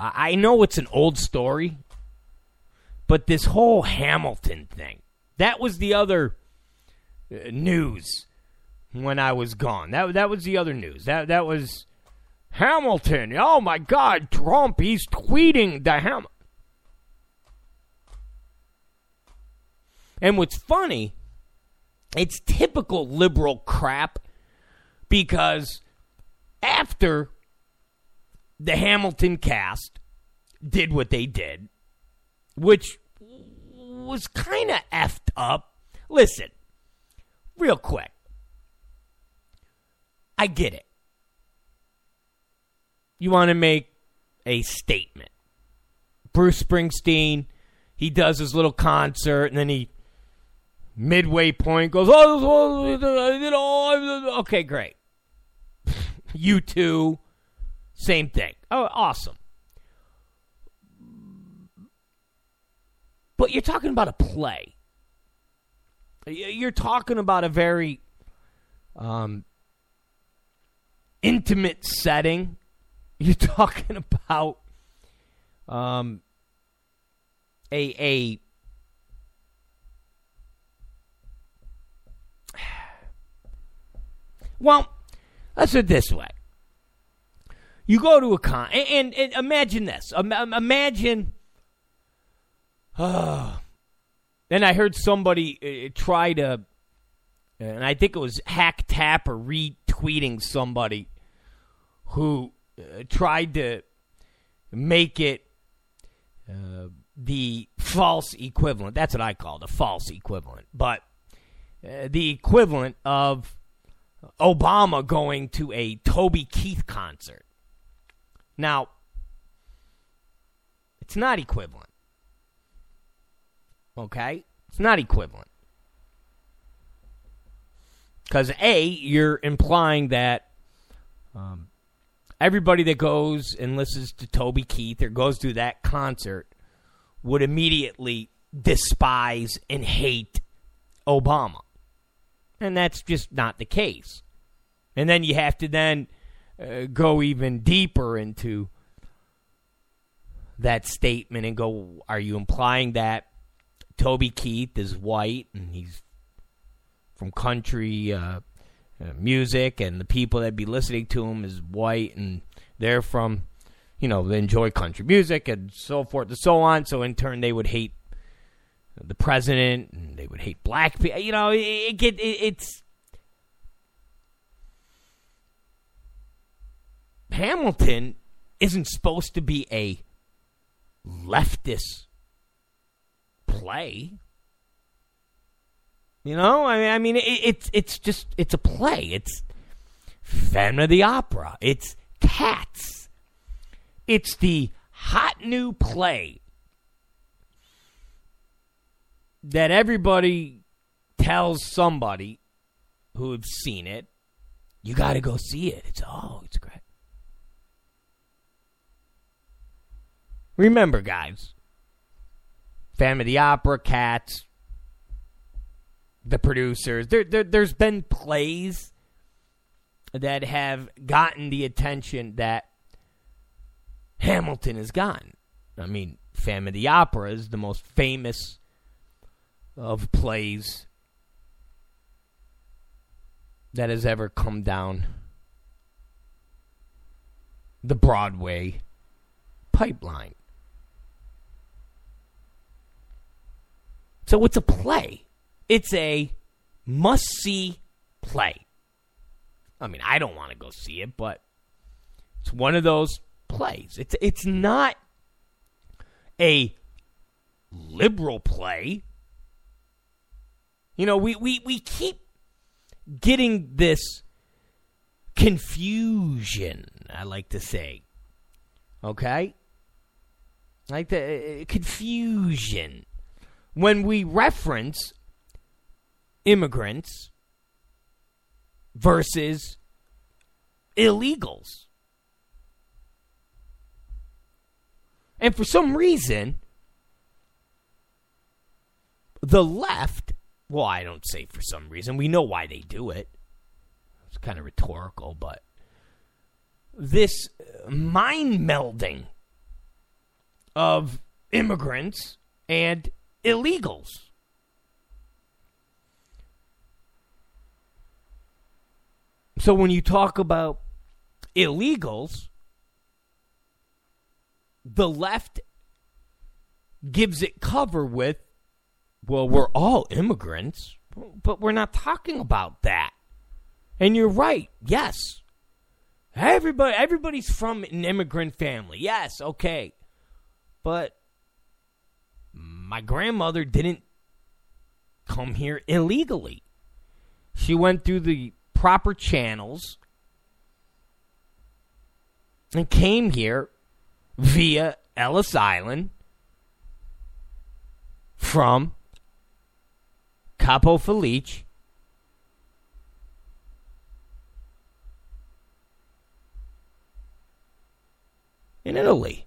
I know it's an old story, but this whole Hamilton thing, that was the other uh, news when I was gone. That that was the other news. That that was Hamilton. Oh my God, Trump! He's tweeting the Ham. And what's funny, it's typical liberal crap because after the Hamilton cast did what they did, which was kind of effed up. Listen, real quick. I get it. You want to make a statement. Bruce Springsteen, he does his little concert and then he midway point goes, oh, you okay, great. U2, same thing. Oh, awesome. But you're talking about a play. You're talking about a very um, intimate setting. You're talking about um, a a well, let's put it this way. You go to a con, and, and, and imagine this. Imagine, uh, and I heard somebody uh, try to, and I think it was Hack Tap or retweeting somebody who uh, tried to make it uh, the false equivalent. That's what I call the false equivalent. But uh, the equivalent of Obama going to a Toby Keith concert. Now, it's not equivalent. Okay? It's not equivalent. Because, A, you're implying that um, everybody that goes and listens to Toby Keith or goes to that concert would immediately despise and hate Obama. And that's just not the case. And then you have to then uh, go even deeper into that statement and go, are you implying that Toby Keith is white and he's from country uh, uh, music and the people that be listening to him is white and they're from, you know, they enjoy country music and so forth and so on. So in turn, they would hate the president and they would hate black people. You know, it, it, it it's Hamilton isn't supposed to be a leftist play. You know, I mean, I mean, it, it's it's just it's a play. It's Phantom of the Opera. It's Cats. It's the hot new play that everybody tells somebody who who's seen it, you got to go see it. It's oh, it's great. Remember, guys, Phantom of the Opera, Cats, the producers. There, there, there's been plays that have gotten the attention that Hamilton has gotten. I mean, Phantom of the Opera is the most famous of plays that has ever come down the Broadway pipeline. So it's a play. It's a must see play. I mean, I don't want to go see it, but it's one of those plays. It's it's not a liberal play. You know, we, we, we keep getting this confusion, I like to say. Okay? Like the uh, confusion when we reference immigrants versus illegals. And for some reason, the left, well, I don't say for some reason, we know why they do it. It's kind of rhetorical, but this mind melding of immigrants and illegals. So when you talk about illegals, the left gives it cover with, well, we're all immigrants, but we're not talking about that. And you're right. Yes. Everybody everybody's from an immigrant family. Yes, okay. But my grandmother didn't come here illegally. She went through the proper channels and came here via Ellis Island from Capo Felice in Italy.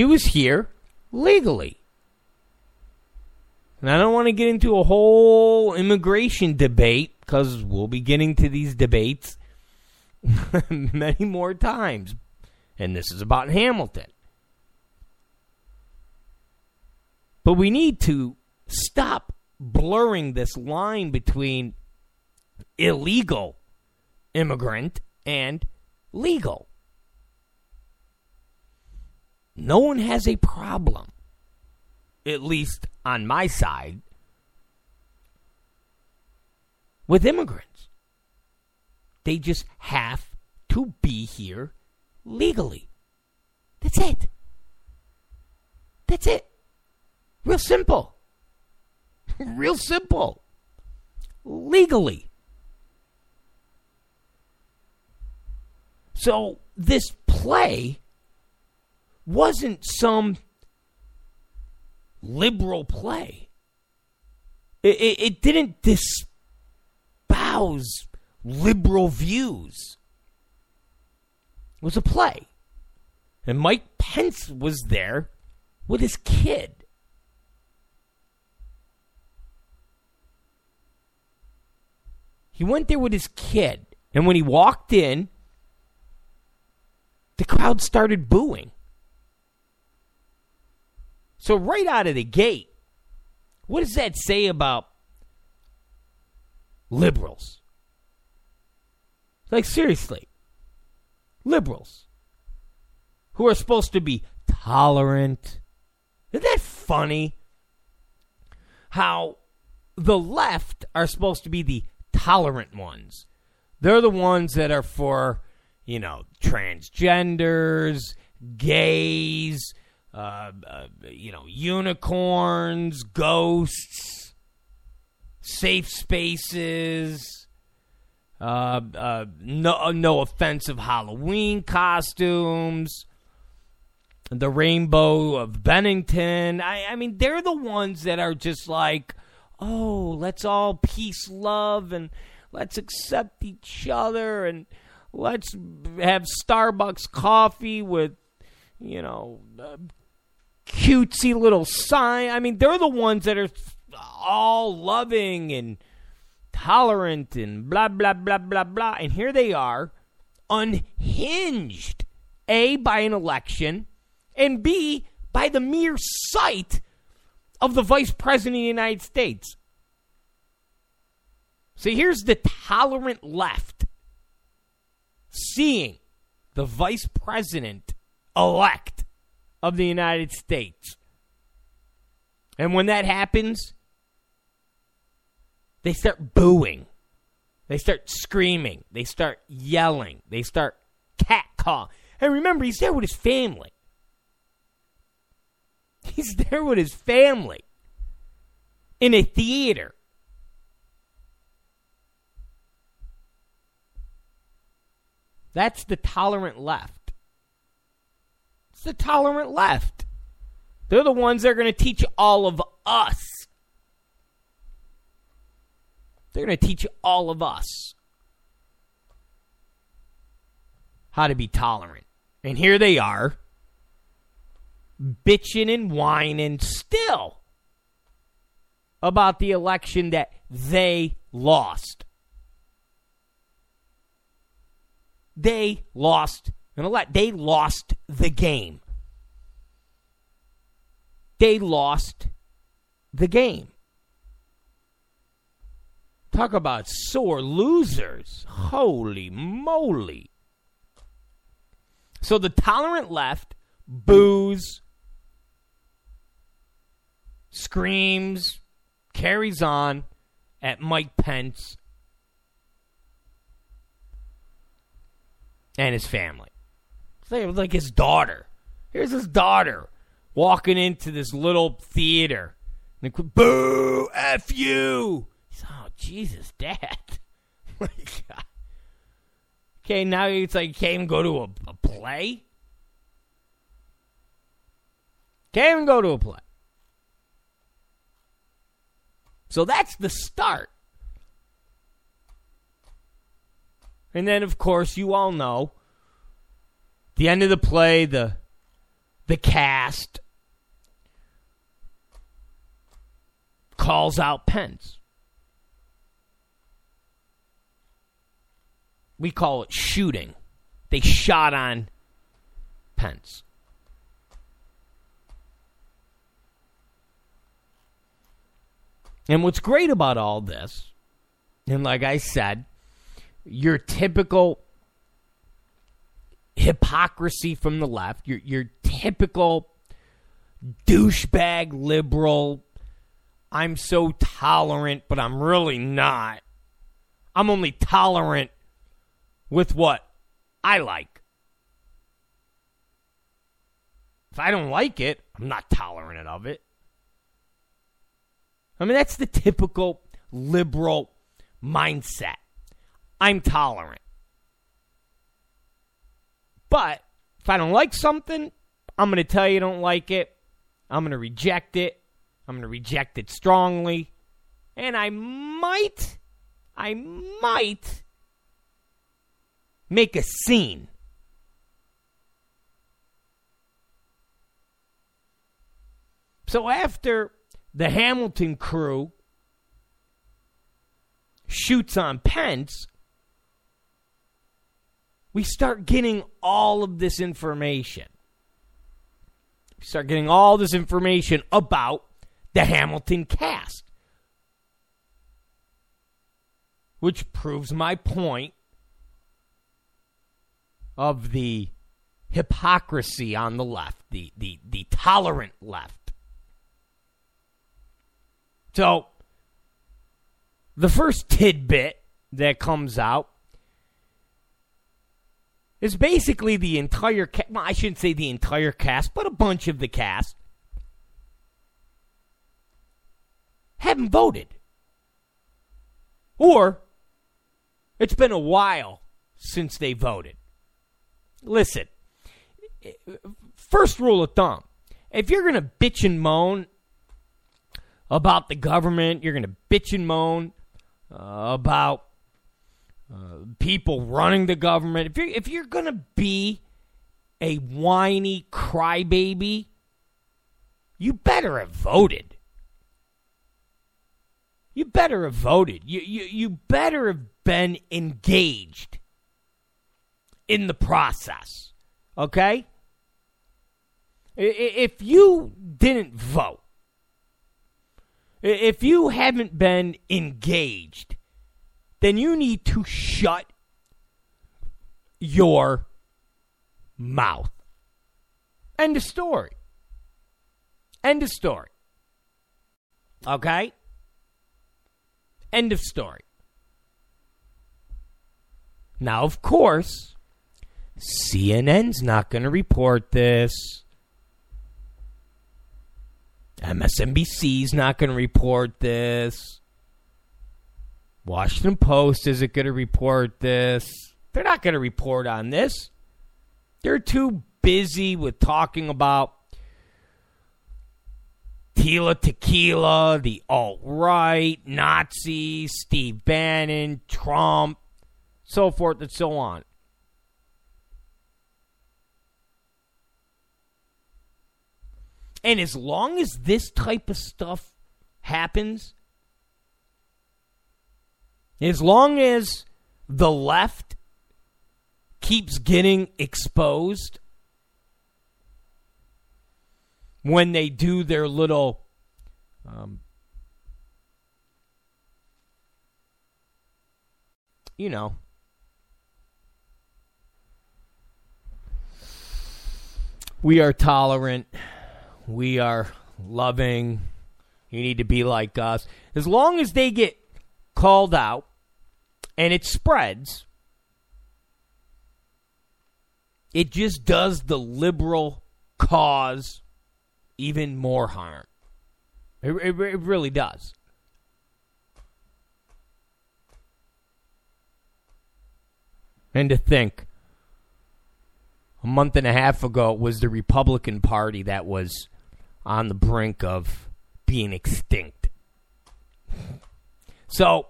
She was here legally. And I don't want to get into a whole immigration debate because we'll be getting to these debates many more times. And this is about Hamilton. But we need to stop blurring this line between illegal immigrant and legal. No one has a problem, at least on my side, with immigrants. They just have to be here legally. That's it. That's it. Real simple. Real simple. Legally. So this play wasn't some liberal play. It, it, it didn't espouse liberal views. It was a play. And Mike Pence was there with his kid. He went there with his kid. And when he walked in, the crowd started booing. So, right out of the gate, what does that say about liberals? Like, seriously, liberals who are supposed to be tolerant. Isn't that funny? How the left are supposed to be the tolerant ones. They're the ones that are for, you know, transgenders, gays, uh, uh, you know, unicorns, ghosts, safe spaces, uh, uh, no, no offensive Halloween costumes, the rainbow of Bennington. I, I mean, they're the ones that are just like, oh, let's all peace, love, and let's accept each other, and let's have Starbucks coffee with, you know, uh, cutesy little sign. I mean, they're the ones that are all loving and tolerant and blah, blah, blah, blah, blah. And here they are, unhinged, A, by an election, and B, by the mere sight of the vice president of the United States. So here's the tolerant left seeing the vice president elect of the United States. And when that happens, they start booing. They start screaming. They start yelling. They start catcalling. And remember, he's there with his family. He's there with his family in a theater. That's the tolerant left. It's the tolerant left. They're the ones that are going to teach all of us. They're going to teach all of us how to be tolerant. And here they are, bitching and whining still about the election that they lost. They lost elect. They lost the game. They lost the game. Talk about sore losers. Holy moly. So the tolerant left boos, screams, carries on at Mike Pence and his family. Like his daughter. Here's his daughter walking into this little theater. And they, Boo! F you! He's, oh, Jesus, Dad. Oh, God. Okay, now it's like, can't even go to a, a play? Can't even go to a play. So that's the start. And then, of course, you all know the end of the play, the the cast calls out Pence. We call it shooting. They shot on Pence. And what's great about all this, and like I said, your typical hypocrisy from the left, your your typical douchebag liberal. I'm so tolerant, but I'm really not. I'm only tolerant with what I like. If I don't like it, I'm not tolerant of it. I mean, that's the typical liberal mindset. I'm tolerant. But if I don't like something, I'm going to tell you I don't like it. I'm going to reject it. I'm going to reject it strongly. And I might, I might make a scene. So after the Hamilton crew shoots on Pence, we start getting all of this information. We start getting all this information about the Hamilton cast. Which proves my point of the hypocrisy on the left, the, the, the tolerant left. So, the first tidbit that comes out is basically the entire cast. Well, I shouldn't say the entire cast, but a bunch of the cast haven't voted. Or it's been a while since they voted. Listen, first rule of thumb if you're going to bitch and moan about the government. You're going to bitch and moan uh, about uh, people running the government. If you're if you're going to be a whiny crybaby, you better have voted. You better have voted. You, you, you better have been engaged in the process. Okay? If you didn't vote, if you haven't been engaged, then you need to shut your mouth. End of story. End of story. Okay? End of story. Now, of course, CNN's not going to report this. MSNBC's not going to report this. Washington Post isn't going to report this. They're not going to report on this. They're too busy with talking about Tila Tequila, the alt right, Nazis, Steve Bannon, Trump, so forth and so on. And as long as this type of stuff happens, as long as the left keeps getting exposed when they do their little um, you know we are tolerant we are loving you need to be like us. As long as they get called out and it spreads it just does the liberal cause even more harm. It, it, it really does. And to think, a month and a half ago, it was the Republican Party that was on the brink of being extinct. So,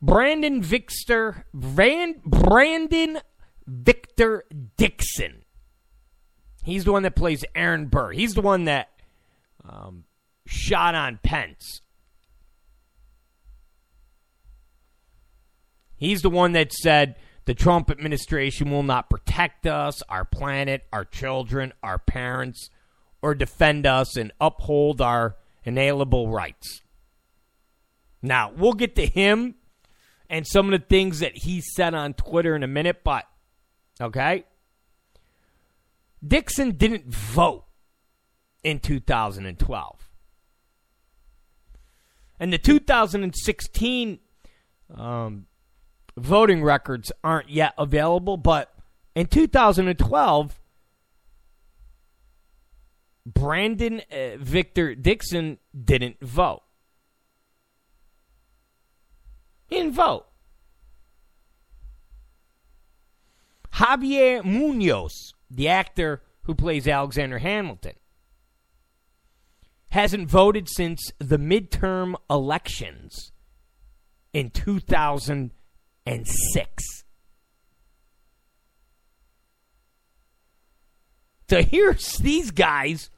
Brandon Victor, Brand, Brandon Victor Dixon. He's the one that plays Aaron Burr. He's the one that um, shot on Pence. He's the one that said the Trump administration will not protect us, our planet, our children, our parents, or defend us and uphold our inalienable rights. Now, we'll get to him and some of the things that he said on Twitter in a minute, but Okay? Dixon didn't vote in 2012. And the 2016 um, voting records aren't yet available, but in 2012, Brandon uh, Victor Dixon didn't vote. He didn't vote. Javier Munoz, the actor who plays Alexander Hamilton, hasn't voted since the midterm elections in 2006. So here's these guys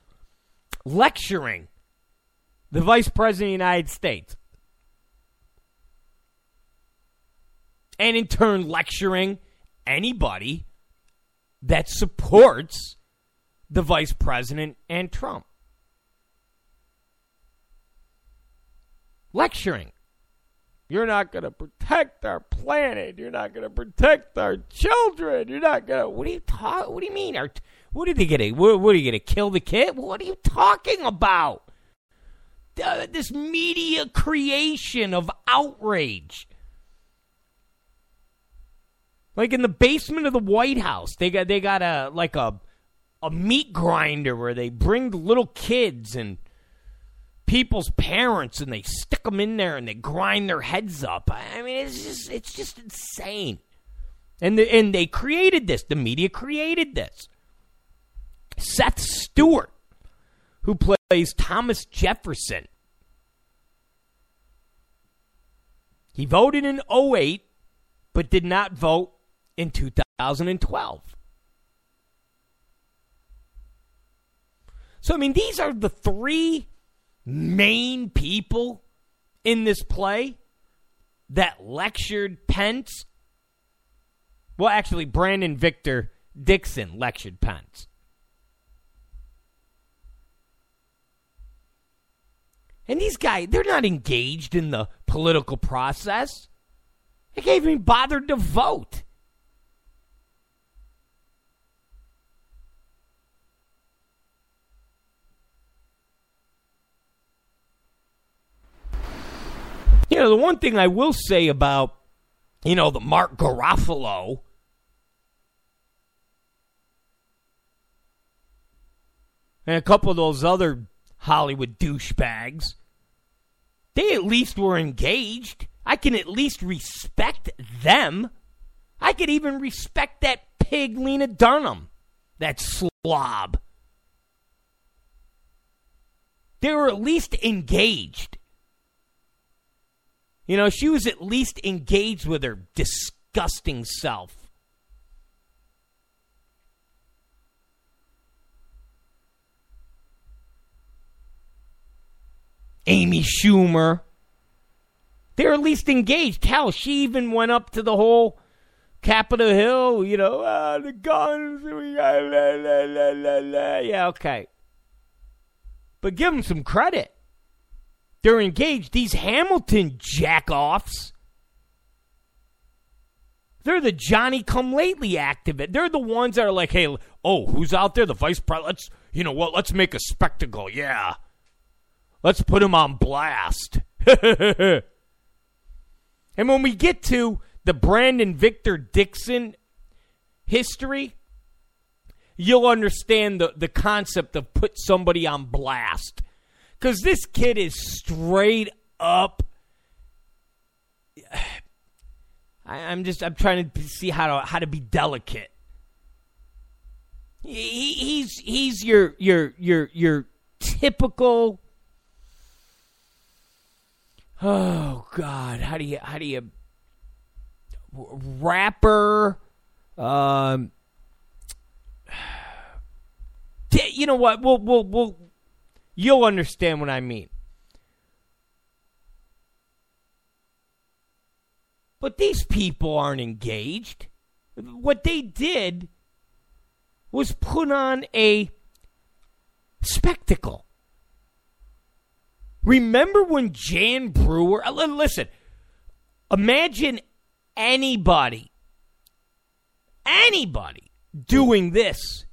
lecturing the Vice President of the United States. And in turn, lecturing anybody that supports the vice president and Trump. Lecturing. You're not going to protect our planet. You're not going to protect our children. You're not going to. What do you talk? What do you mean? Our, what are they going to? What, what are you going to kill the kid? What are you talking about? This media creation of outrage. Like in the basement of the White House, they got they got a like a a meat grinder where they bring little kids and people's parents and they stick them in there and they grind their heads up. I mean, it's just it's just insane. And the, and they created this. The media created this. Seth Stewart, who plays Thomas Jefferson, he voted in 08 but did not vote in 2012. So, I mean, these are the three main people in this play that lectured Pence. Well, actually, Brandon Victor Dixon lectured Pence. And these guys, they're not engaged in the political process. They can't even bother to vote. You know, the one thing I will say about, you know, the Mark Garofalo and a couple of those other Hollywood douchebags, they at least were engaged. I can at least respect them. I could even respect that pig Lena Dunham, that slob. They were at least engaged. You know, she was at least engaged with her disgusting self. Amy Schumer. They're at least engaged. Hell, she even went up to the whole Capitol Hill, you know, uh, the guns, we got la, la, la, la, la. Yeah, okay. But give them some credit. They're engaged. These Hamilton jackoffs, they're the Johnny come lately activist. They're the ones that are like, hey, oh, who's out there? The vice president. Let's, you know what? Let's make a spectacle. Yeah. Let's put him on blast. and when we get to the Brandon Victor Dixon history, you'll understand the, the concept of put somebody on blast. Because this kid is straight up. I, am just I'm trying to see how to how to be delicate. He, he's he's your your your your typical. Oh God! How do you how do you rapper? Um, you know what? We'll we'll we'll You'll understand what I mean. But these people aren't engaged. What they did was put on a spectacle. Remember when Jan Brewer, uh, listen, imagine anybody, anybody doing this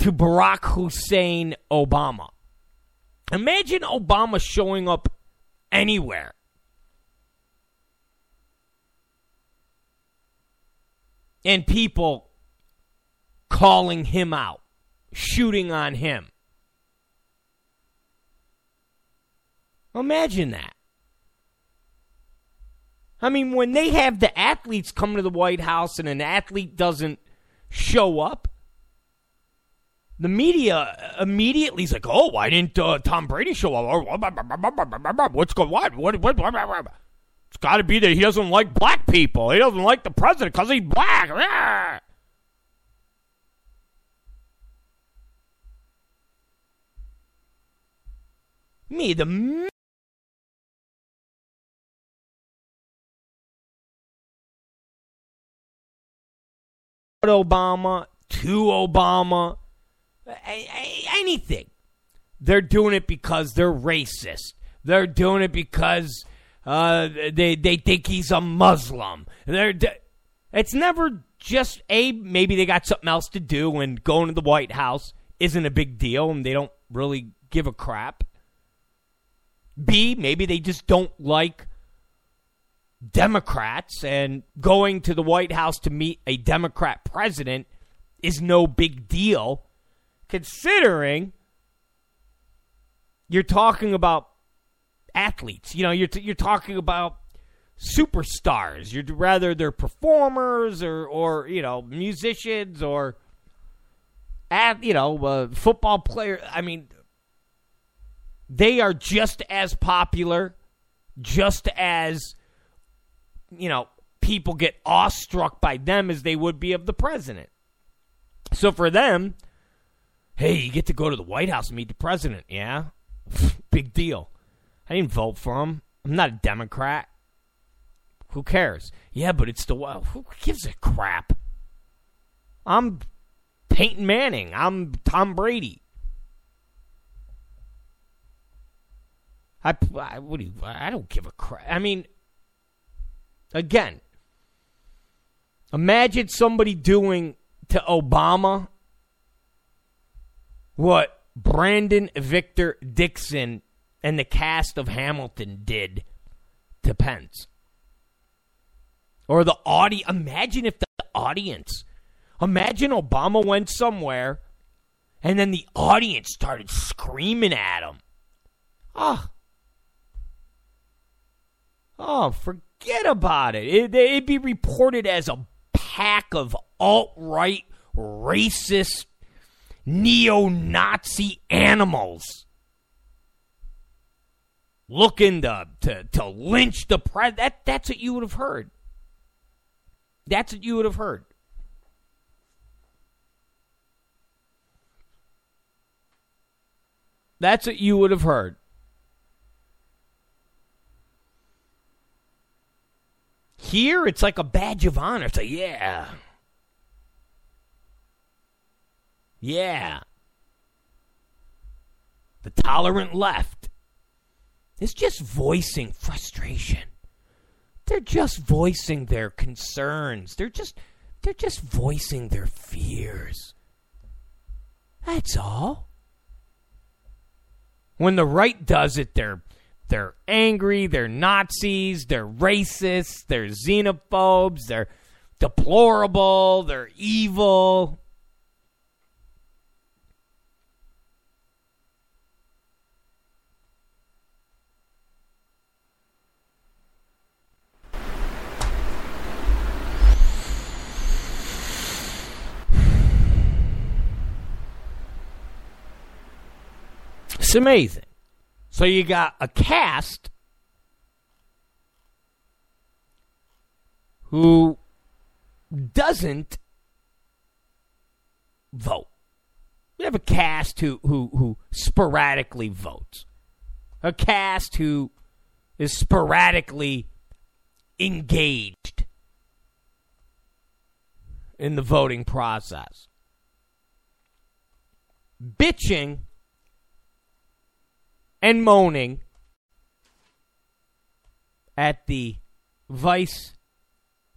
to Barack Hussein Obama. Imagine Obama showing up anywhere. And people calling him out, shooting on him. Imagine that. I mean, when they have the athletes come to the White House and an athlete doesn't show up, the media immediately is like, "Oh, why didn't uh, Tom Brady show up? What's going on? What, what, what, It's got to be that he doesn't like black people. He doesn't like the president because he's black." Me, the Obama to Obama anything. They're doing it because they're racist. They're doing it because uh, they they think he's a Muslim. They're it's never just a maybe they got something else to do and going to the White House isn't a big deal and they don't really give a crap. B maybe they just don't like Democrats and going to the White House to meet a Democrat president is no big deal considering you're talking about athletes. You know, you're t- you're talking about superstars. You're rather they're performers or or you know musicians or at you know uh, football player. I mean, they are just as popular, just as you know people get awestruck by them as they would be of the president. So for them, Hey, you get to go to the White House and meet the president. Yeah? Big deal. I didn't vote for him. I'm not a Democrat. Who cares? Yeah, but it's the who gives a crap? I'm Peyton Manning. I'm Tom Brady. I, I what do you, I don't give a crap. I mean, again, imagine somebody doing to Obama what Brandon Victor Dixon and the cast of Hamilton did to Pence. Or the audience. Imagine if the audience. Imagine Obama went somewhere and then the audience started screaming at him. Oh. Oh, forget about it. it it'd be reported as a pack of alt right racist neo Nazi animals looking to, to, to lynch the president. That, that's what you would have heard. That's what you would have heard. That's what you would have heard. Here, it's like a badge of honor. It's like, yeah. Yeah. The tolerant left is just voicing frustration. They're just voicing their concerns. They're just they're just voicing their fears. That's all. When the right does it, they're they're angry, they're Nazis, they're racists, they're xenophobes, they're deplorable, they're evil. It's amazing. So you got a cast who doesn't vote. We have a cast who, who, who sporadically votes. A cast who is sporadically engaged in the voting process. Bitching and moaning at the vice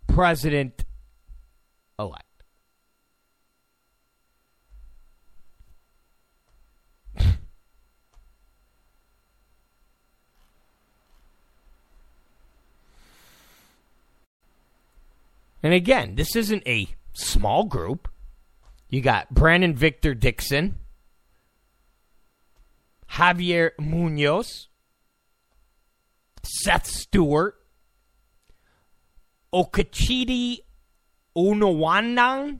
president elect. and again, this isn't a small group. You got Brandon Victor Dixon Javier Munoz, Seth Stewart, Okechidi Unowanang.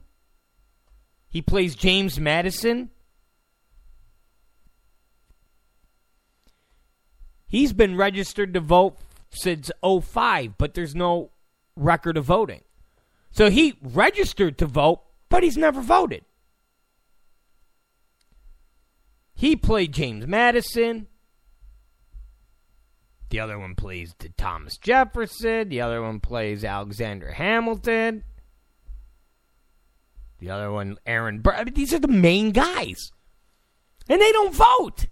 He plays James Madison. He's been registered to vote since 05, but there's no record of voting. So he registered to vote, but he's never voted. He played James Madison. The other one plays Thomas Jefferson. The other one plays Alexander Hamilton. The other one, Aaron Burr. I mean, these are the main guys. And they don't vote.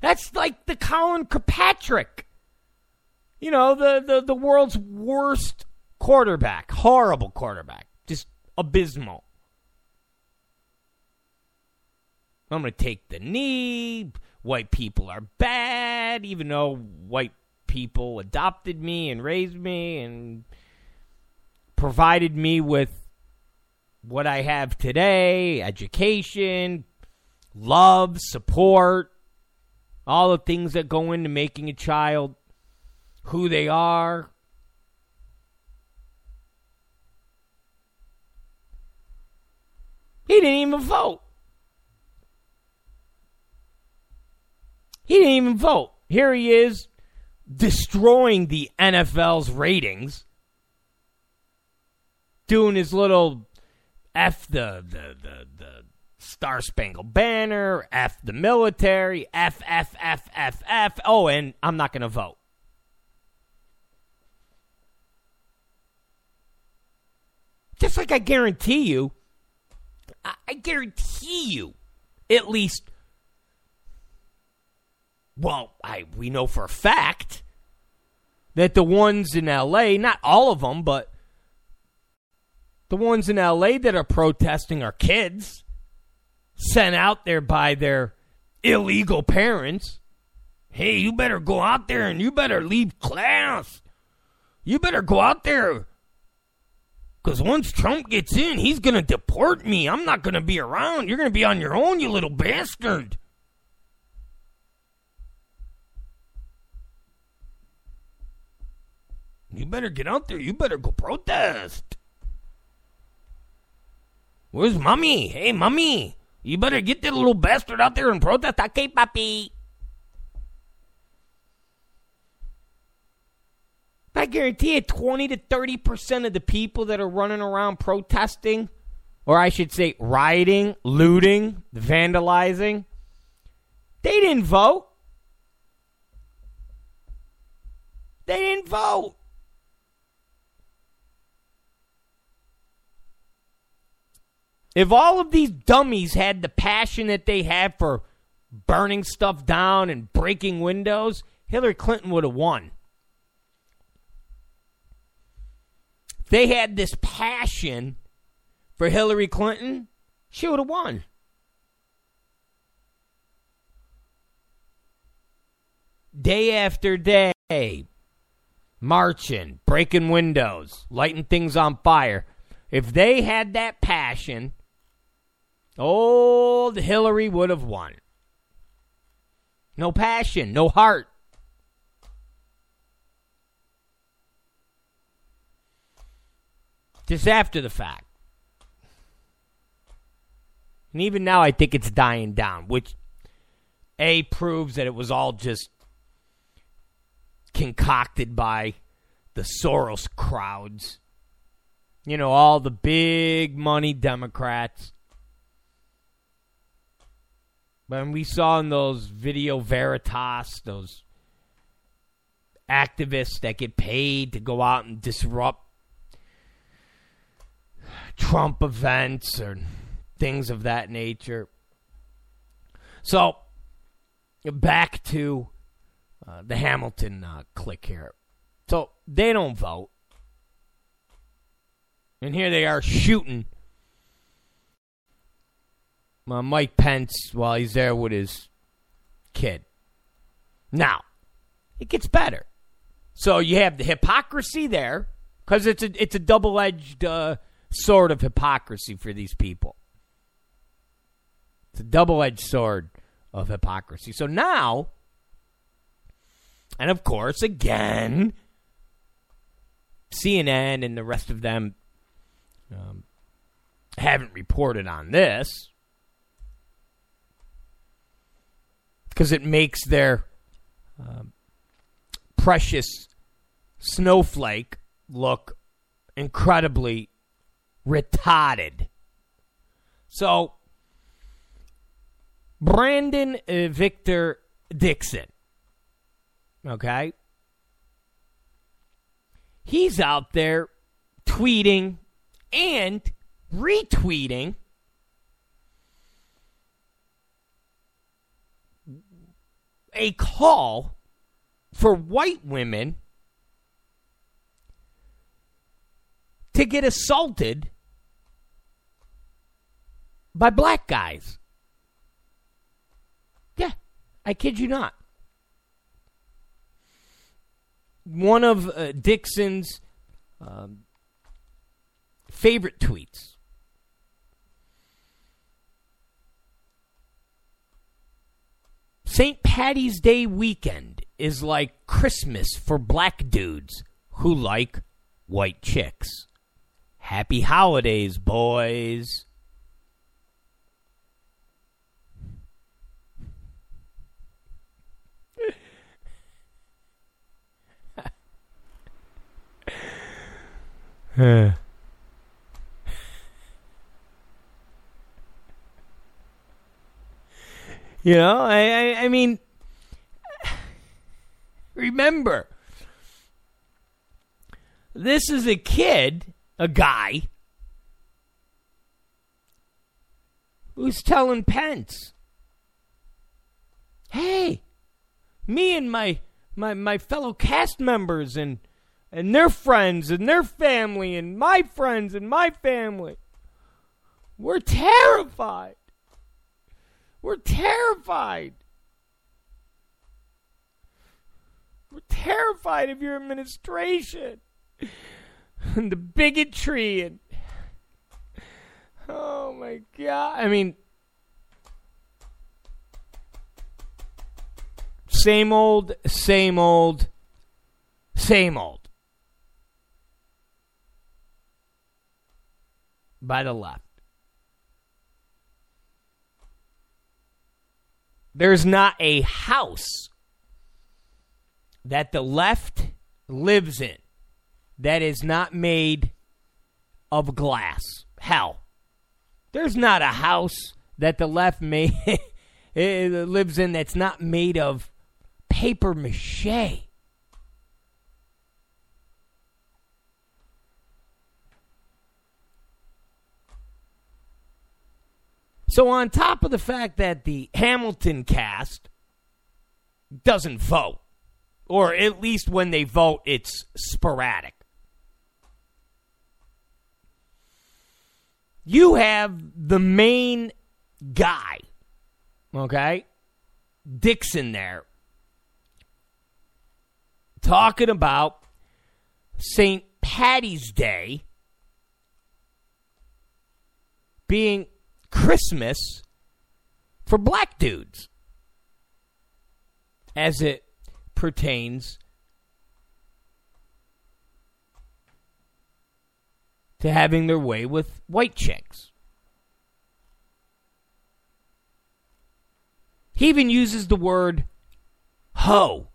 That's like the Colin Kaepernick. You know, the, the, the world's worst quarterback. Horrible quarterback. Just abysmal. I'm going to take the knee. White people are bad, even though white people adopted me and raised me and provided me with what I have today education, love, support, all the things that go into making a child who they are. He didn't even vote. He didn't even vote. Here he is destroying the NFL's ratings, doing his little F the, the, the, the Star Spangled Banner, F the military, F, F, F, F, F. Oh, and I'm not going to vote. Just like I guarantee you, I guarantee you, at least well, I we know for a fact that the ones in LA, not all of them, but the ones in LA that are protesting are kids sent out there by their illegal parents. Hey, you better go out there and you better leave class. You better go out there. Because once Trump gets in, he's going to deport me. I'm not going to be around. You're going to be on your own, you little bastard. You better get out there. You better go protest. Where's mommy? Hey, mommy. You better get that little bastard out there and protest. Okay, papi. I guarantee it, 20 to 30% of the people that are running around protesting, or I should say rioting, looting, vandalizing, they didn't vote. They didn't vote. If all of these dummies had the passion that they have for burning stuff down and breaking windows, Hillary Clinton would have won. They had this passion for Hillary Clinton, she would have won. Day after day, marching, breaking windows, lighting things on fire. If they had that passion, old Hillary would have won. No passion, no heart. Just after the fact. And even now, I think it's dying down, which A proves that it was all just concocted by the Soros crowds. You know, all the big money Democrats. When we saw in those video veritas, those activists that get paid to go out and disrupt Trump events or things of that nature. So, back to uh, the Hamilton uh, click here. So, they don't vote. And here they are shooting uh, Mike Pence while he's there with his kid. Now, it gets better. So you have the hypocrisy there because it's a it's a double edged uh, sword of hypocrisy for these people. It's a double edged sword of hypocrisy. So now, and of course, again, CNN and the rest of them um, haven't reported on this because it makes their uh, precious snowflake look incredibly retarded. So, Brandon uh, Victor Dixon, okay? He's out there tweeting and retweeting a call for white women to get assaulted by black guys. Yeah, I kid you not. One of uh, Dixon's um, favorite tweets. St. Patty's Day weekend is like Christmas for black dudes who like white chicks. Happy holidays, boys. Eh. You know, I, I, I mean, remember, this is a kid, a guy, who's telling Pence, hey, me and my, my, my fellow cast members and and their friends and their family and my friends and my family. We're terrified. We're terrified. We're terrified of your administration and the bigotry and oh my god. I mean same old, same old, same old. by the left. There's not a house that the left lives in that is not made of glass. Hell, there's not a house that the left may, eh, lives in that's not made of paper mache. So, on top of the fact that the Hamilton cast doesn't vote, or at least when they vote, it's sporadic. You have the main guy, okay? Dixon there, talking about St. Patty's Day being Christmas for black dudes as it pertains to having their way with white chicks. He even uses the word hoe.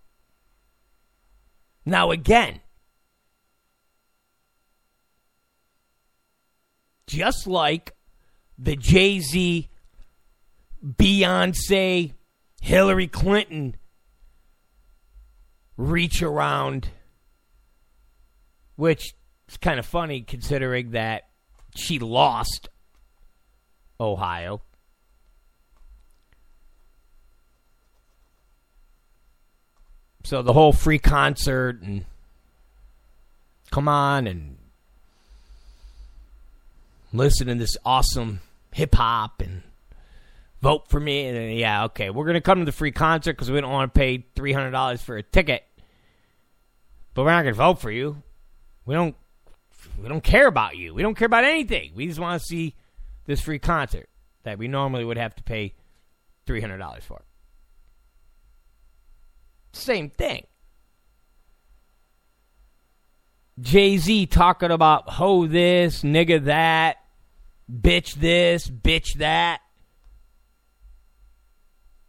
Now, again, just like the Jay Z, Beyonce, Hillary Clinton reach around, which is kind of funny considering that she lost Ohio. So the whole free concert and come on and listen to this awesome hip hop and vote for me. And then, yeah, okay, we're gonna come to the free concert because we don't want to pay three hundred dollars for a ticket, but we're not gonna vote for you. We don't. We don't care about you. We don't care about anything. We just want to see this free concert that we normally would have to pay three hundred dollars for. Same thing. Jay Z talking about ho this, nigga that, bitch this, bitch that.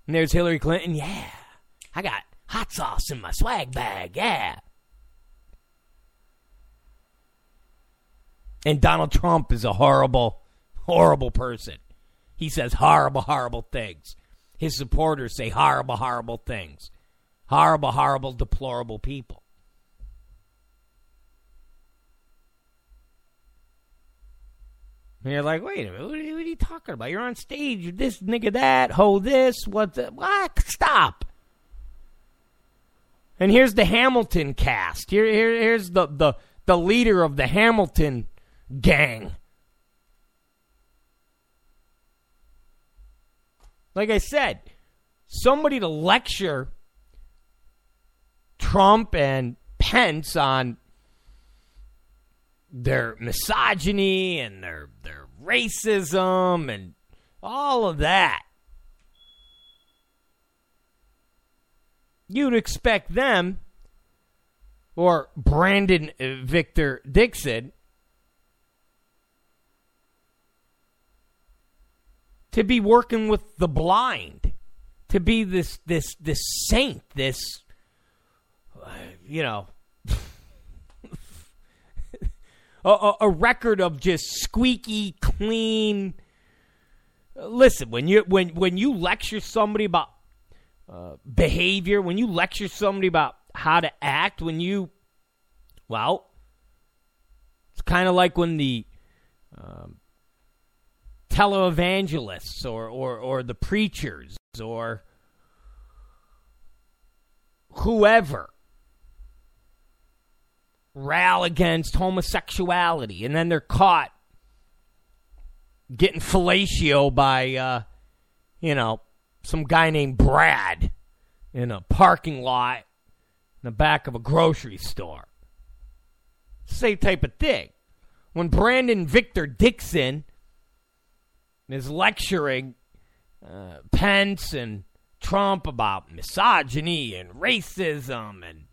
And there's Hillary Clinton. Yeah, I got hot sauce in my swag bag. Yeah. And Donald Trump is a horrible, horrible person. He says horrible, horrible things. His supporters say horrible, horrible things. Horrible, horrible, deplorable people. And you're like, wait a minute, what are, you, what are you talking about? You're on stage, this nigga that, ho this, what the, what? Stop. And here's the Hamilton cast. Here, here here's the, the, the leader of the Hamilton gang. Like I said, somebody to lecture Trump and Pence on their misogyny and their their racism and all of that. You'd expect them or Brandon uh, Victor Dixon to be working with the blind, to be this this this saint, this uh, you know a, a record of just squeaky clean. Listen, when you when when you lecture somebody about uh, behavior, when you lecture somebody about how to act, when you, well, it's kind of like when the um, televangelists or, or or the preachers or whoever rail against homosexuality, and then they're caught getting fellatio by, uh, you know, some guy named Brad in a parking lot in the back of a grocery store. Same type of thing. When Brandon Victor Dixon is lecturing uh, Pence and Trump about misogyny and racism and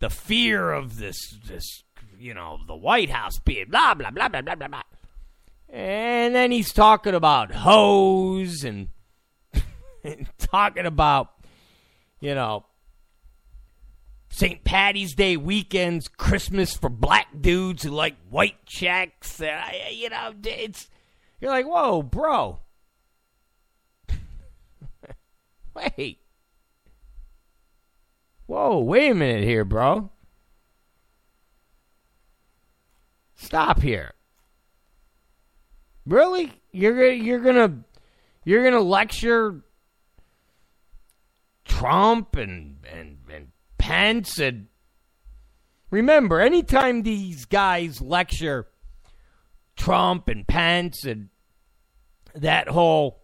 the fear of this this you know the White House being blah blah blah blah blah blah blah. And then he's talking about hoes and, and talking about you know St. Patty's Day weekends, Christmas for black dudes who like white checks. Uh, you know, it's you're like, whoa, bro. Wait. Whoa, wait a minute here, bro. Stop here. Really? You're you're gonna You're to lecture Trump and, and, and Pence. And remember, anytime these guys lecture Trump and Pence and that whole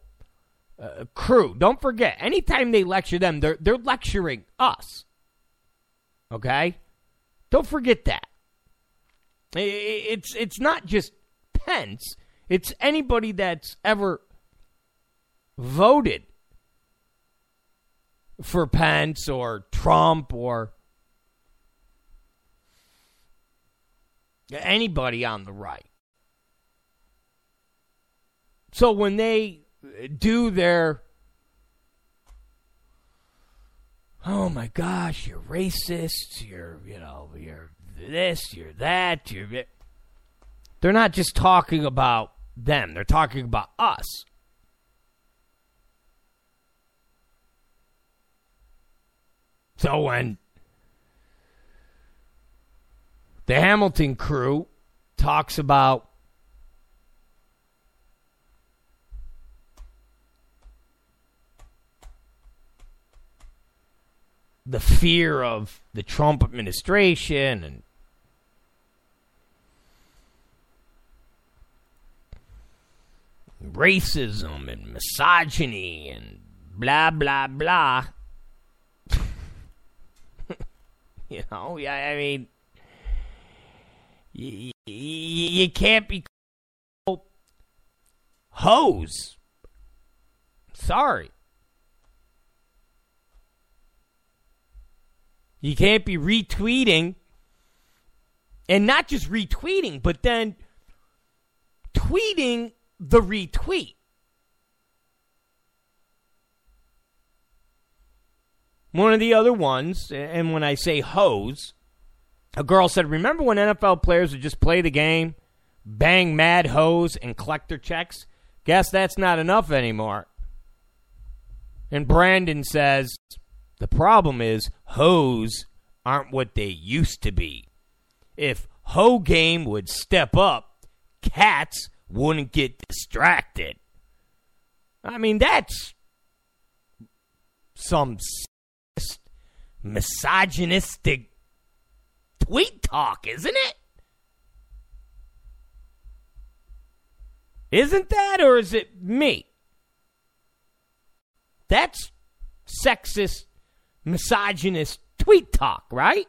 uh, crew, don't forget, anytime they lecture them, they're, they're lecturing us. Okay? Don't forget that. It's, it's not just Pence, it's anybody that's ever voted for Pence or Trump or anybody on the right. So when they do their oh my gosh, you're racist, you're you know, you're this, you're that, you're they're not just talking about them, they're talking about us. So when the Hamilton crew talks about the fear of the Trump administration and racism and misogyny and blah blah blah You know, yeah, I mean, you, you, you can't be hose. Sorry. You can't be retweeting and not just retweeting, but then tweeting the retweet. One of the other ones, and when I say hose, a girl said, Remember when NFL players would just play the game, bang mad hose, and collect their checks? Guess that's not enough anymore. And Brandon says, The problem is, hoes aren't what they used to be. If hoe Game would step up, cats wouldn't get distracted. I mean, that's some misogynistic tweet talk, isn't it? Isn't that, or is it me? That's sexist, misogynist tweet talk, right?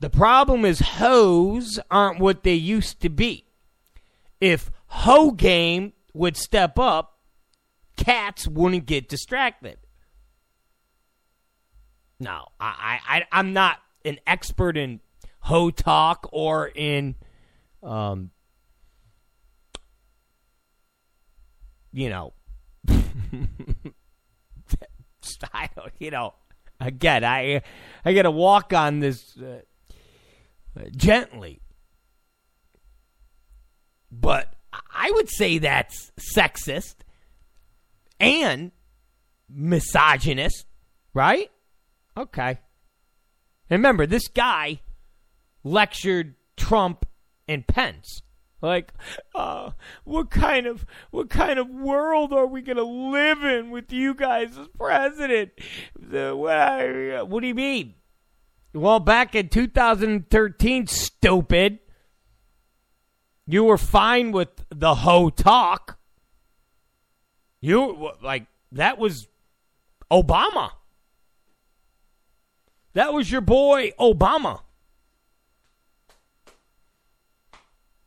The problem is hoes aren't what they used to be. If hoe game would step up, cats wouldn't get distracted. No, I, I, I'm not an expert in ho talk or in, um, you know, style. You know, again, I, I got to walk on this uh, gently, but I would say that's sexist and misogynist, right? Okay. Remember, this guy lectured Trump and Pence. Like, uh, what kind of what kind of world are we gonna live in with you guys as president? The, what, what do you mean? Well, back in 2013, stupid, you were fine with the ho talk. You like that was Obama. That was your boy Obama.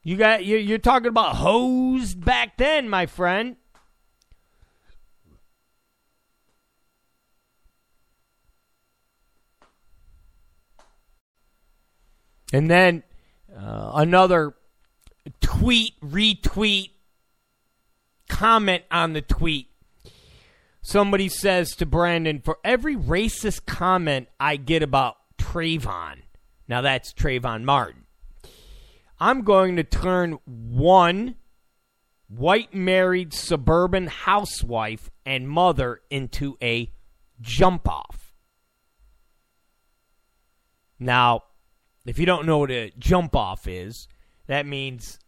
You got you're talking about hosed back then, my friend. And then uh, another tweet, retweet, comment on the tweet. Somebody says to Brandon, for every racist comment I get about Trayvon, now that's Trayvon Martin, I'm going to turn one white married suburban housewife and mother into a jump off. Now, if you don't know what a jump off is, that means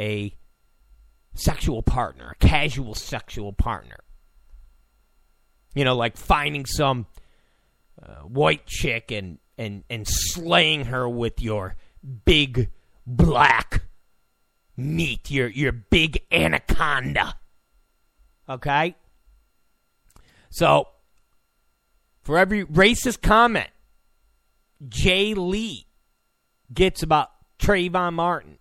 a sexual partner, a casual sexual partner. You know, like finding some uh, white chick and, and, and slaying her with your big black meat, your, your big anaconda. Okay? So, for every racist comment Jay Lee gets about Trayvon Martin,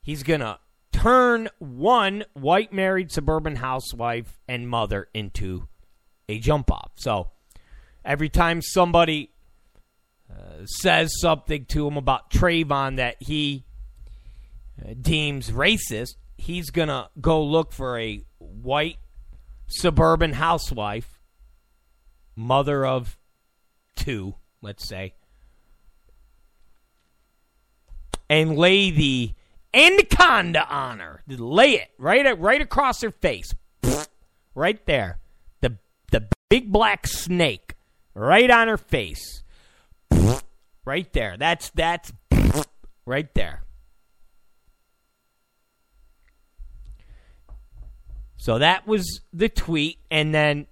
he's going to turn one white married suburban housewife and mother into a jump off. So every time somebody says something to him about Trayvon that he uh, deems racist, he's going to go look for a white suburban housewife, mother of two, let's say, and lay the anaconda on her. Lay it right right across her face, right there. The the big black snake right on her face, right there. That's that's right there. So that was the tweet, and then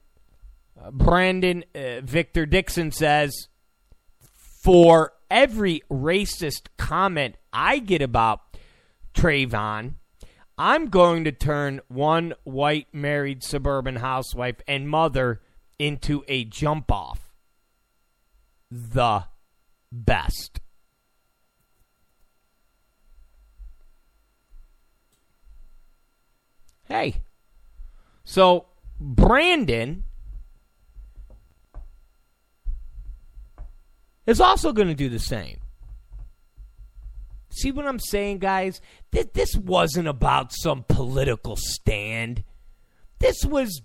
uh, Brandon uh, Victor Dixon says, for every racist comment I get about Trayvon, I'm going to turn one white married suburban housewife and mother into a jump off. The best. Hey. So, Brandon is also going to do the same. See what I'm saying, guys? That This wasn't about some political stand. This was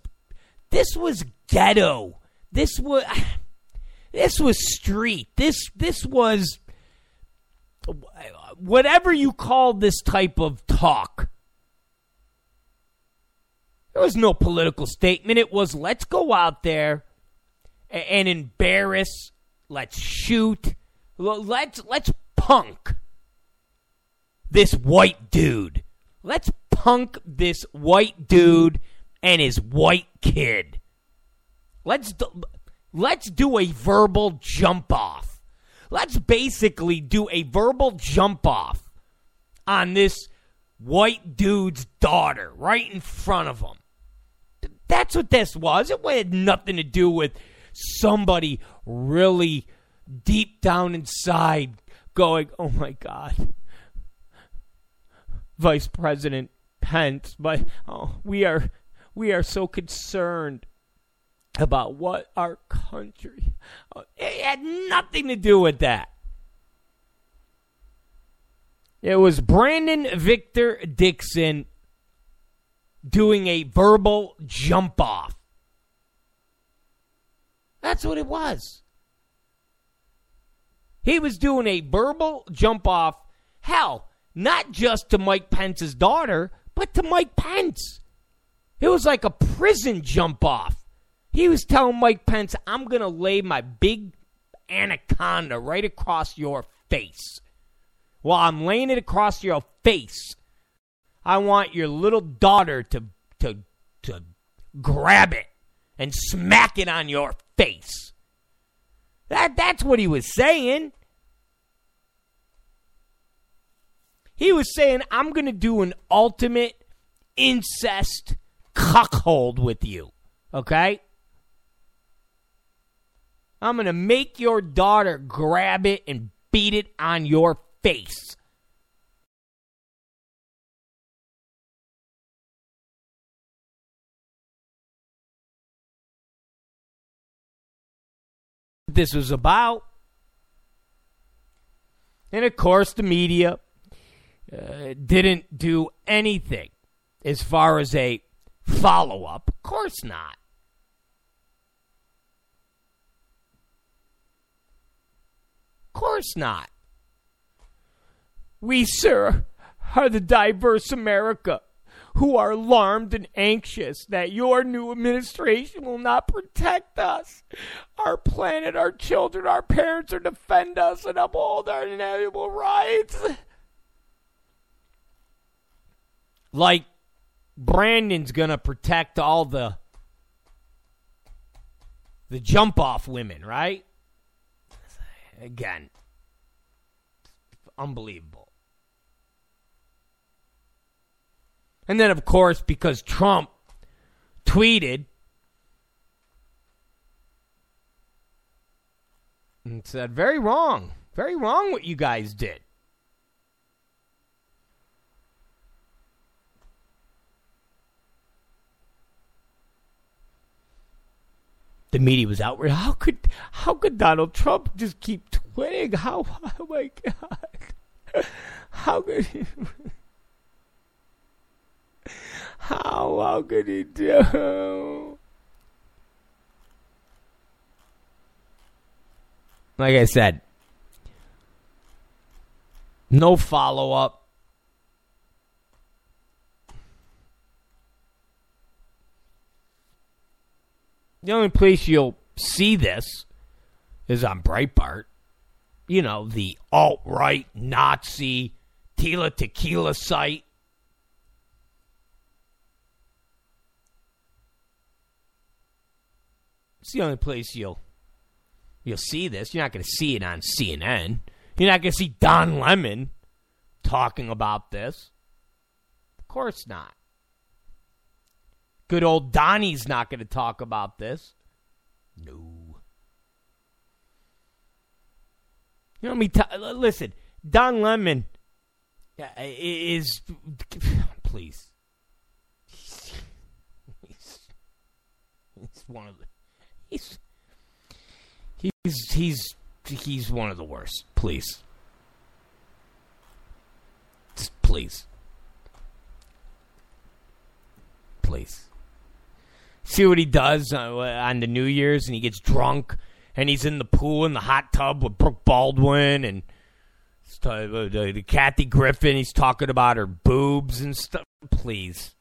this was ghetto. This was this was street. This this was whatever you call this type of talk. There was no political statement. It was let's go out there and embarrass, let's shoot, let's let's punk this white dude. Let's punk this white dude and his white kid. Let's let's do a verbal jump off. Let's basically do a verbal jump off on this white dude's daughter right in front of him. That's what this was. It had nothing to do with somebody really deep down inside going, "Oh my god, Vice President Pence, but oh, we are we are so concerned about what our country. Uh, it had nothing to do with that. It was Brandon Victor Dixon doing a verbal jump off. That's what it was. He was doing a verbal jump off. Hell, not just to Mike Pence's daughter, but to Mike Pence. It was like a prison jump off. He was telling Mike Pence, I'm going to lay my big anaconda right across your face. While I'm laying it across your face, I want your little daughter to, to, to grab it and smack it on your face. That, that's what he was saying. He was saying, I'm going to do an ultimate incest cuckold with you. Okay? I'm going to make your daughter grab it and beat it on your face. This was about. And of course, the media uh, didn't do anything as far as a follow up. Of course not. Course not. We, sir, are the diverse America who are alarmed and anxious that your new administration will not protect us, our planet, our children, our parents, or defend us and uphold our inalienable rights. like Brandon's to protect all the the jump off women, right? Again, unbelievable. And then, of course, because Trump tweeted and said, very wrong, very wrong what you guys did. The media was outraged. How could how could Donald Trump just keep tweeting? How oh my god. How could he How how could he do? Like I said, no follow up. The only place you'll see this is on Breitbart. You know, the alt right Nazi Tila Tequila site. It's the only place you'll you'll see this. You're not going to see it on CNN. You're not going to see Don Lemon talking about this. Of course not. Good old Donnie's not going to talk about this. No. You know me. T- listen, Don Lemon is please. He's, he's one of the he's he's he's he's one of the worst. Please, Just please, please see what he does uh, on the New Year's, and he gets drunk, and he's in the pool in the hot tub with Brooke Baldwin and uh, the Kathy Griffin. He's talking about her boobs and stuff. Please.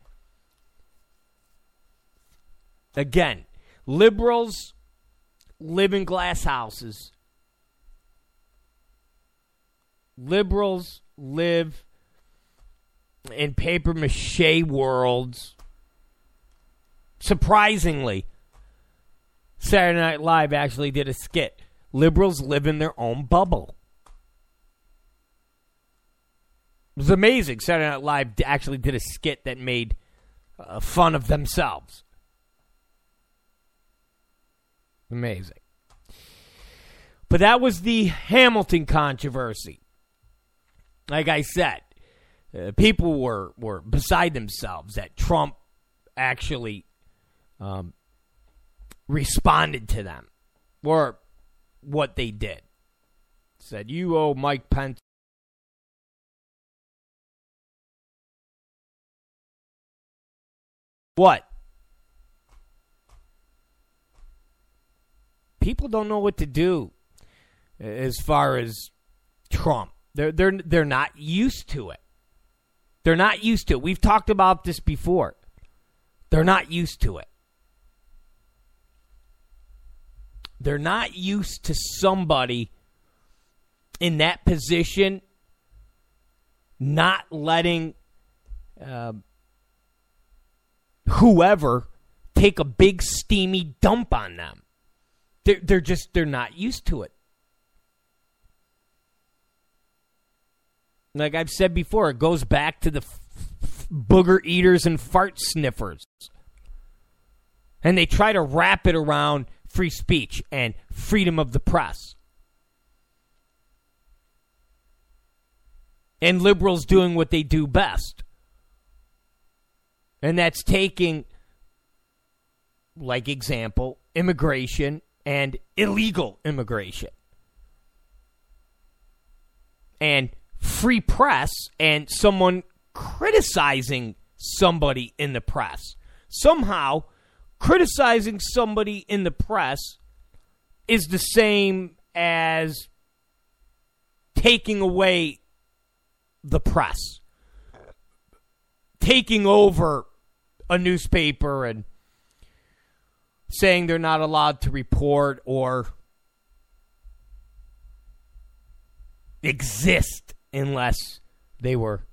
Again, liberals live in glass houses. Liberals live in paper mache worlds surprisingly, Saturday Night Live actually did a skit. Liberals live in their own bubble. It was amazing. Saturday Night Live actually did a skit that made uh, fun of themselves. Amazing. But that was the Hamilton controversy. Like I said, uh, people were, were beside themselves that Trump actually um, responded to them or what they did. Said, You owe Mike Pence. What? People don't know what to do as far as Trump. They're they're they're not used to it. They're not used to it. We've talked about this before. They're not used to it. They're not used to somebody in that position not letting uh, whoever take a big steamy dump on them. They're, they're just they're not used to it. Like I've said before, it goes back to the f- f- booger eaters and fart sniffers. And they try to wrap it around free speech and freedom of the press. And liberals doing what they do best. And that's taking, like example, immigration and illegal immigration. And free press and someone criticizing somebody in the press. Somehow criticizing somebody in the press is the same as taking away the press, taking over a newspaper and saying they're not allowed to report or exist unless they were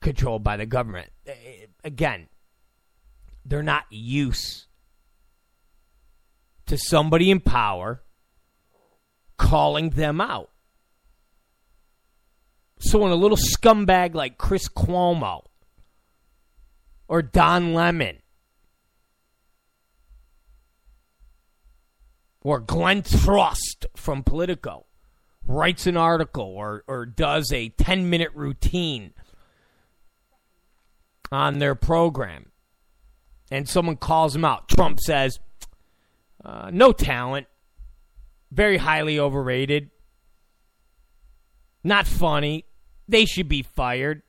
controlled by the government. Eh, eh, again, they're not used to somebody in power calling them out. So when a little scumbag like Chris Cuomo or Don Lemon or Glenn Thrush from Politico writes an article or, or does a 10 minute routine on their program and someone calls him out, Trump says, uh, no talent, very highly overrated, not funny, they should be fired.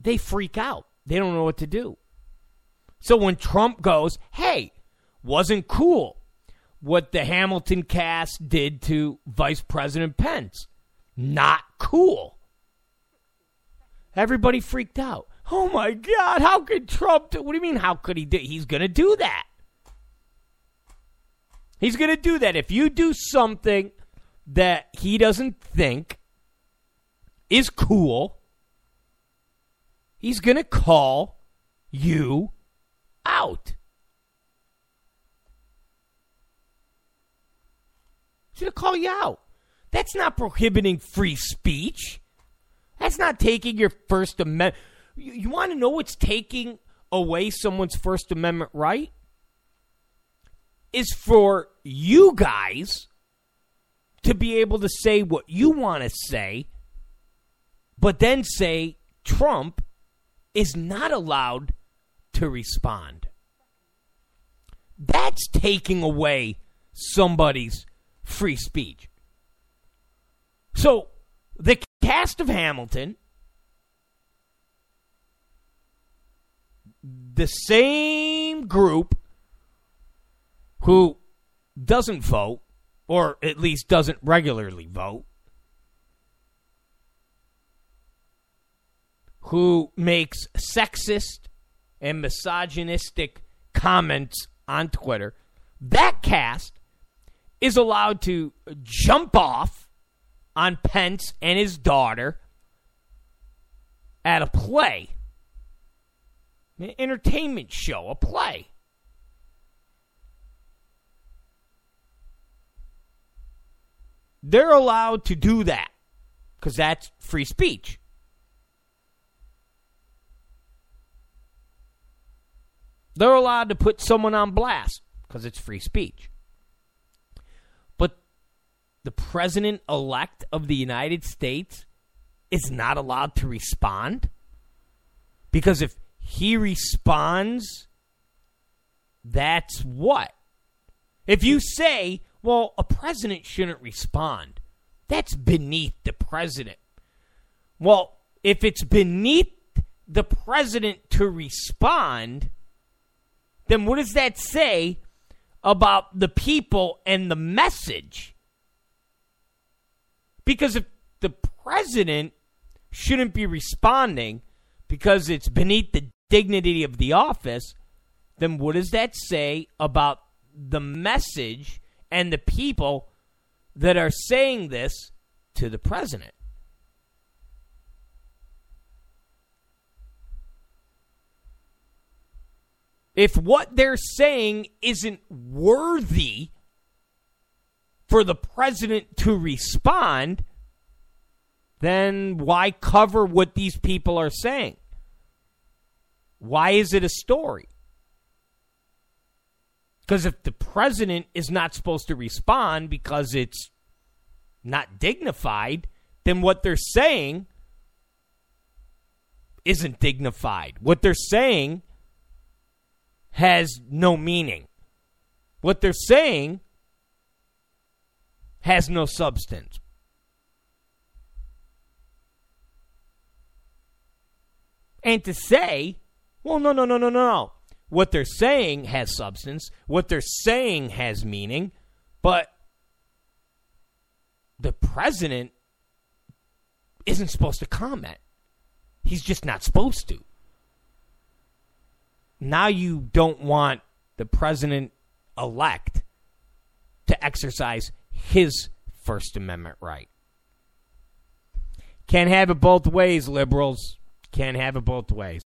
They freak out. They don't know what to do. So when Trump goes, hey, wasn't cool what the Hamilton cast did to Vice President Pence. Not cool. Everybody freaked out. Oh my God, how could Trump do What do you mean, how could he do He's to do that. He's to do that. If you do something that he doesn't think is cool, he's to call you out. He's to call you out. That's not prohibiting free speech. That's not taking your First Amendment. You, you want to know what's taking away someone's First Amendment right? Is for you guys to be able to say what you want to say, but then say Trump is not allowed to respond. That's taking away somebody's free speech. So the cast of Hamilton, the same group who doesn't vote, or at least doesn't regularly vote, who makes sexist and misogynistic comments on Twitter, that cast is allowed to jump off on Pence and his daughter at a play, an entertainment show, a play. They're allowed to do that because that's free speech. They're allowed to put someone on blast because it's free speech But the president elect of the United States is not allowed to respond? Because if he responds, that's what? If you say, well, a president shouldn't respond, that's beneath the president. Well, if it's beneath the president to respond, then what does that say about the people and the message? Because if the president shouldn't be responding because it's beneath the dignity of the office, then what does that say about the message and the people that are saying this to the president? If what they're saying isn't worthy for the president to respond, then why cover what these people are saying? Why is it a story? Because if the president is not supposed to respond because it's not dignified, then what they're saying isn't dignified. What they're saying has no meaning. What they're saying has no substance. And to say, well, no, no, no, no, no. What they're saying has substance. What they're saying has meaning. But the president isn't supposed to comment. He's just not supposed to. Now you don't want the president elect to exercise his First Amendment right. Can't have it both ways, liberals. Can't have it both ways.